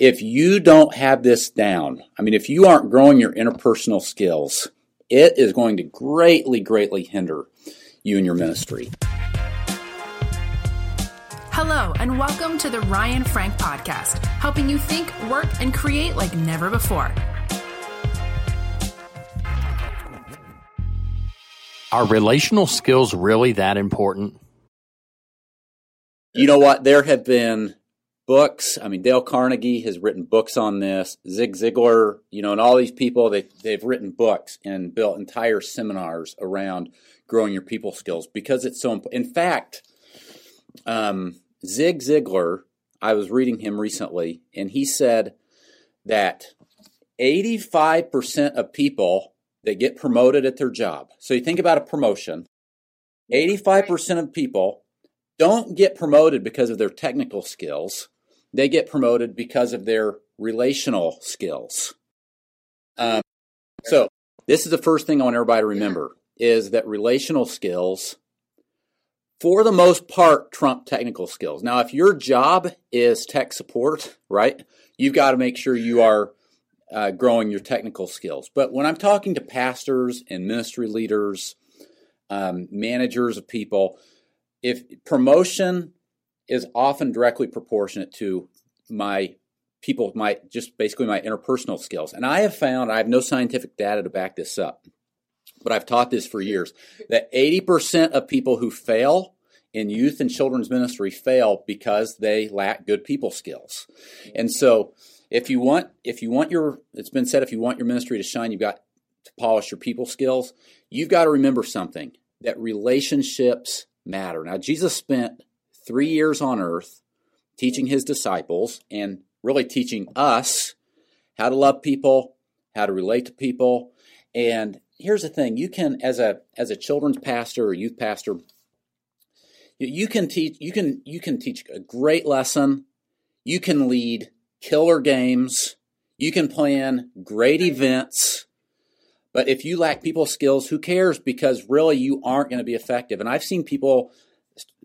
if you don't have this down, I mean, if you aren't growing your interpersonal skills, it is going to greatly, greatly hinder you and your ministry. Hello, and welcome to the Ryan Frank Podcast, helping you think, work, and create like never before. Are relational skills really that important? You know what? There have been books. I mean, Dale Carnegie has written books on this. Zig Ziglar, you know, and all these people they they've written books and built entire seminars around growing your people skills because it's so important. In fact, um, Zig Ziglar, I was reading him recently, and he said that 85% of people that get promoted at their job. So you think about a promotion. 85% of people don't get promoted because of their technical skills they get promoted because of their relational skills. Um, so this is the first thing I want everybody to remember is that relational skills, for the most part, trump technical skills. Now, if your job is tech support, right, you've got to make sure you are uh, growing your technical skills. But when I'm talking to pastors and ministry leaders, um, managers of people, if promotion is often directly proportionate to my people, my just basically my interpersonal skills. And I have found, I have no scientific data to back this up, but I've taught this for years, that 80% of people who fail in youth and children's ministry fail because they lack good people skills. And so if you want if you want your it's been said if you want your ministry to shine, you've got to polish your people skills. You've got to remember something that relationships matter. Now Jesus spent three years on earth teaching his disciples and really teaching us how to love people, how to relate to people. And here's the thing, you can as a as a children's pastor or youth pastor, you can teach you can you can teach a great lesson. You can lead killer games. You can plan great events. But if you lack people skills, who cares? Because really you aren't going to be effective. And I've seen people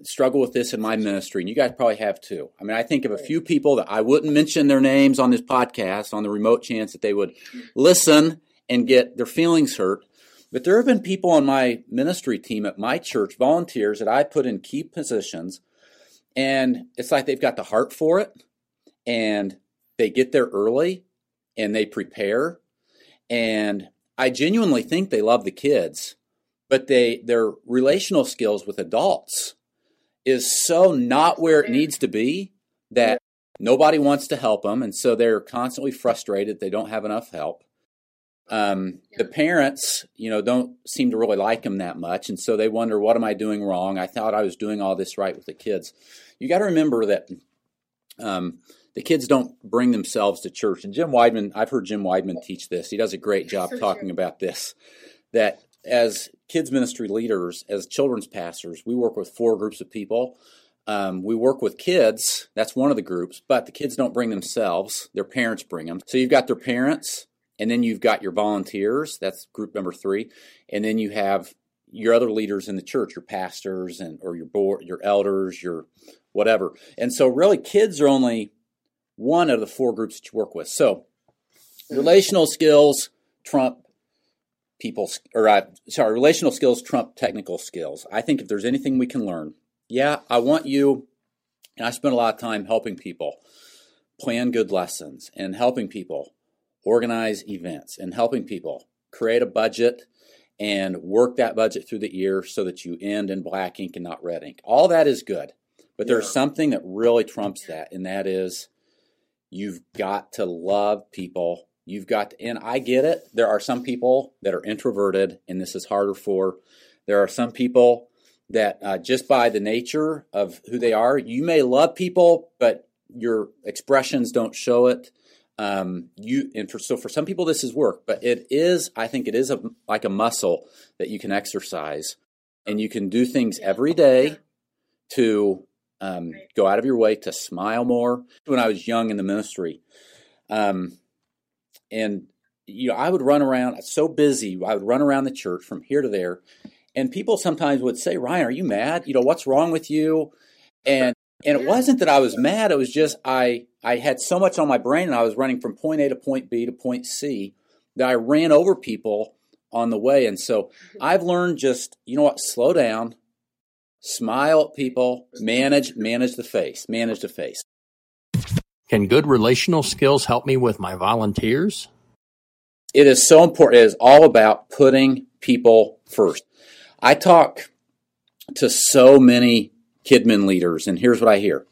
struggle with this in my ministry, and you guys probably have too. I mean, I think of a few people that I wouldn't mention their names on this podcast on the remote chance that they would listen and get their feelings hurt. But there have been people on my ministry team at my church, volunteers that I put in key positions, and it's like they've got the heart for it, and they get there early and they prepare. And I genuinely think they love the kids, but they their relational skills with adults is so not where it needs to be that nobody wants to help them, and so they're constantly frustrated they don't have enough help. Um, the parents, you know, don't seem to really like them that much, and so they wonder, "What am I doing wrong? I thought I was doing all this right with the kids." You got to remember that um, the kids don't bring themselves to church. And Jim Wideman, I've heard Jim Wideman teach this. He does a great job talking about this. That as kids ministry leaders, as children's pastors, we work with four groups of people. Um, we work with kids, that's one of the groups, but the kids don't bring themselves, their parents bring them. So you've got their parents, and then you've got your volunteers, that's group number three, and then you have your other leaders in the church, your pastors and or your board, your elders, your whatever. And so really kids are only one of the four groups that you work with. So relational skills trump people or uh, sorry, relational skills trump technical skills. I think if there's anything we can learn, yeah, I want you. And I spend a lot of time helping people plan good lessons and helping people organize events and helping people create a budget and work that budget through the year so that you end in black ink and not red ink. All that is good. But there's something that really trumps that, and that is you've got to love people You've got, to, and I get it. There are some people that are introverted, and this is harder for. There are some people that uh, just by the nature of who they are, you may love people, but your expressions don't show it. Um, you and for, so for some people this is work, but it is. I think it is a, like a muscle that you can exercise, and you can do things every day to um, go out of your way to smile more. When I was young in the ministry, um, and you know, I would run around so busy. I would run around the church from here to there, and people sometimes would say, "Ryan, are you mad? You know, what's wrong with you?" And and it wasn't that I was mad. It was just I I had so much on my brain and I was running from point A to point B to point C that I ran over people on the way. And so mm-hmm. I've learned just, you know what, slow down, smile at people, manage, manage the face, manage the face. Can good relational skills help me with my volunteers? It is so important. It is all about putting people first. I talk to so many Kidmin leaders, and here's what I hear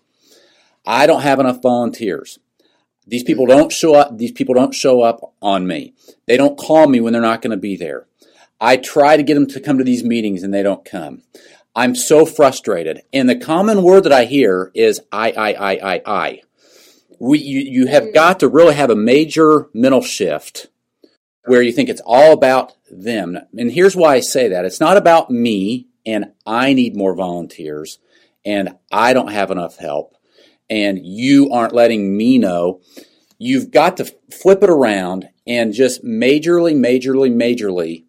I don't have enough volunteers. These people don't show up. These people don't show up on me. They don't call me when they're not going to be there. I try to get them to come to these meetings and they don't come. I'm so frustrated. And the common word that I hear is I, I, I, I, I. We, you, you have got to really have a major mental shift where you think it's all about them. And here's why I say that. It's not about me and I need more volunteers and I don't have enough help and you aren't letting me know. You've got to flip it around and just majorly, majorly, majorly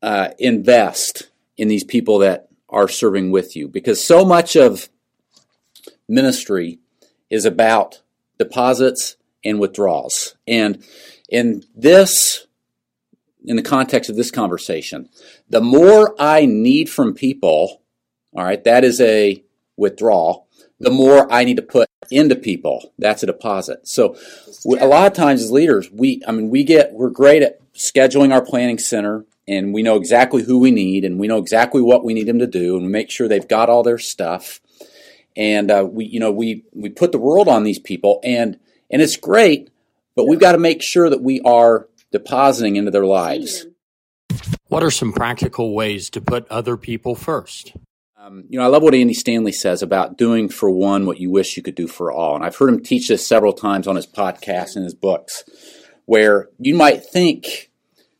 uh, invest in these people that are serving with you because so much of ministry is about deposits and withdrawals. And in this, in the context of this conversation, the more I need from people, all right, that is a withdrawal the more I need to put into people. That's a deposit. So a lot of times as leaders, we, I mean, we get, we're great at scheduling our planning center and we know exactly who we need and we know exactly what we need them to do and we make sure they've got all their stuff. And uh, we, you know, we, we put the world on these people and, and it's great, but we've got to make sure that we are depositing into their lives. What are some practical ways to put other people first? Um, you know, I love what Andy Stanley says about doing for one what you wish you could do for all. And I've heard him teach this several times on his podcast and his books, where you might think,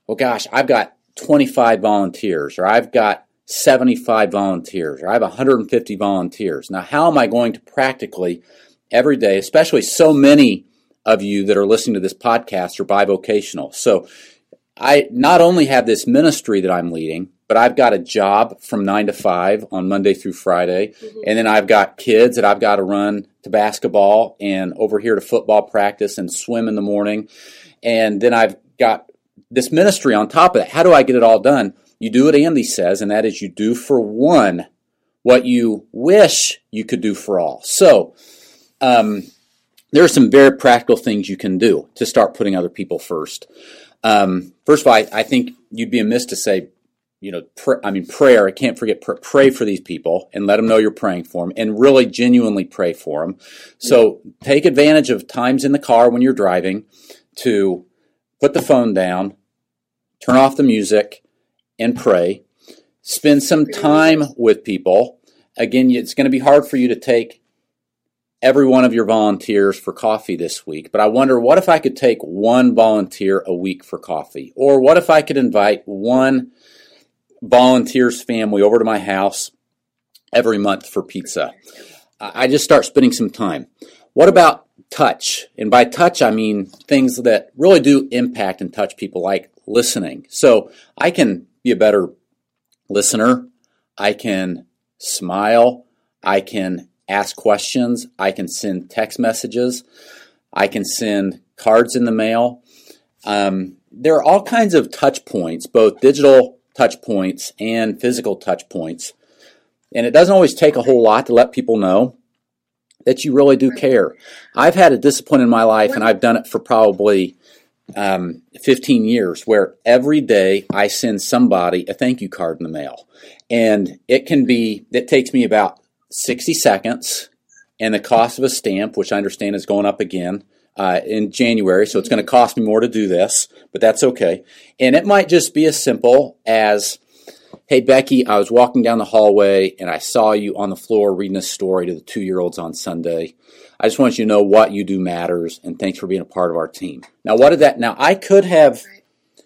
well, gosh, I've got 25 volunteers, or I've got 75 volunteers, or I have 150 volunteers. Now, how am I going to practically every day, especially so many of you that are listening to this podcast are bivocational? So I not only have this ministry that I'm leading, but I've got a job from nine to five on Monday through Friday. Mm-hmm. And then I've got kids that I've got to run to basketball and over here to football practice and swim in the morning. And then I've got this ministry on top of that. How do I get it all done? You do what Andy says, and that is you do for one what you wish you could do for all. So, um, there are some very practical things you can do to start putting other people first. Um, first of all, I, I think you'd be amiss to say you know, pr- I mean, prayer. I can't forget pr- pray for these people and let them know you're praying for them, and really genuinely pray for them. So take advantage of times in the car when you're driving to put the phone down, turn off the music, and pray. Spend some time with people. Again, it's going to be hard for you to take every one of your volunteers for coffee this week, but I wonder what if I could take one volunteer a week for coffee? Or what if I could invite one volunteers family over to my house every month for pizza. I just start spending some time. What about touch? And by touch, I mean things that really do impact and touch people, like listening. So I can be a better listener. I can smile. I can ask questions. I can send text messages. I can send cards in the mail. Um, there are all kinds of touch points, both digital touch points and physical touch points. And it doesn't always take a whole lot to let people know that you really do care. I've had a discipline in my life, and I've done it for probably um, 15 years, where every day I send somebody a thank you card in the mail. And it can be, it takes me about 60 seconds, and the cost of a stamp, which I understand is going up again, uh, in January, so it's going to cost me more to do this, but that's okay. And it might just be as simple as, "Hey Becky, I was walking down the hallway and I saw you on the floor reading a story to the two-year-olds on Sunday. I just want you to know what you do matters, and thanks for being a part of our team." Now, what did that? Now, I could have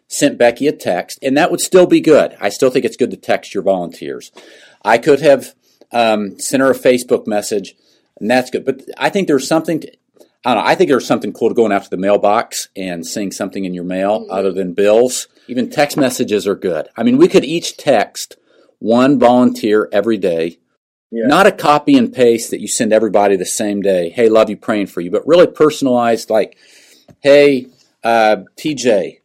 sent Becky a text, and that would still be good. I still think it's good to text your volunteers. I could have um, sent her a Facebook message, and that's good. But I think there's something to, I don't know. I think there's something cool to going after the mailbox and seeing something in your mail mm-hmm. other than bills. Even text messages are good. I mean, we could each text one volunteer every day Yeah. Not a copy and paste that you send everybody the same day. Hey, love you, praying for you, but really personalized. Like, hey, uh, TJ,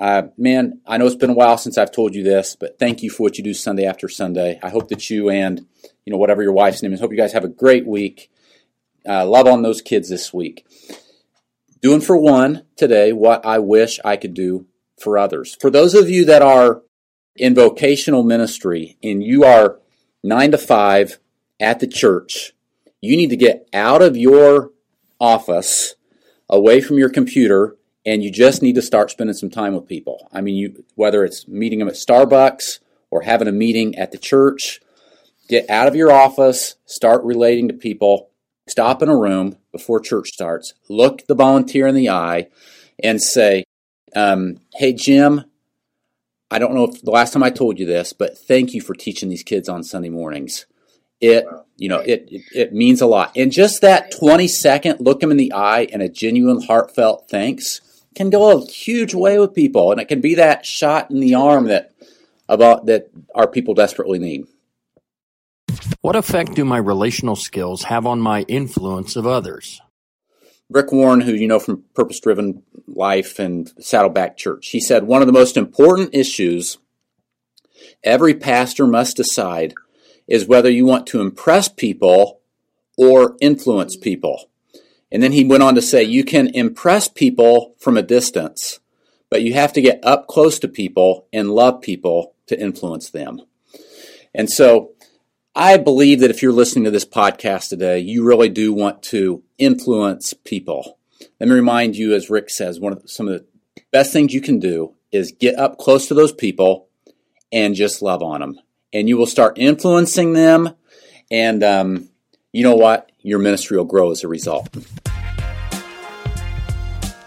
uh, man, I know it's been a while since I've told you this, but thank you for what you do Sunday after Sunday. I hope that you and you know whatever your wife's name is. Hope you guys have a great week. Uh, love on those kids this week. Doing for one today what I wish I could do for others. For those of you that are in vocational ministry and you are nine to five at the church, you need to get out of your office, away from your computer, and you just need to start spending some time with people. I mean, you whether it's meeting them at Starbucks or having a meeting at the church, get out of your office, start relating to people, stop in a room before church starts, look the volunteer in the eye, and say, um, "Hey, Jim." I don't know if the last time I told you this, but thank you for teaching these kids on Sunday mornings. It, you know, it, it, it means a lot. And just that 20 second look them in the eye and a genuine heartfelt thanks can go a huge way with people, and it can be that shot in the arm that about that our people desperately need. What effect do my relational skills have on my influence of others? Rick Warren, who you know from Purpose Driven Life and Saddleback Church, he said one of the most important issues every pastor must decide is whether you want to impress people or influence people. And then he went on to say, you can impress people from a distance, but you have to get up close to people and love people to influence them. And so I believe that if you're listening to this podcast today, you really do want to influence people. Let me remind you, as Rick says, one of the, some of the best things you can do is get up close to those people and just love on them. And you will start influencing them. And um, you know what? Your ministry will grow as a result.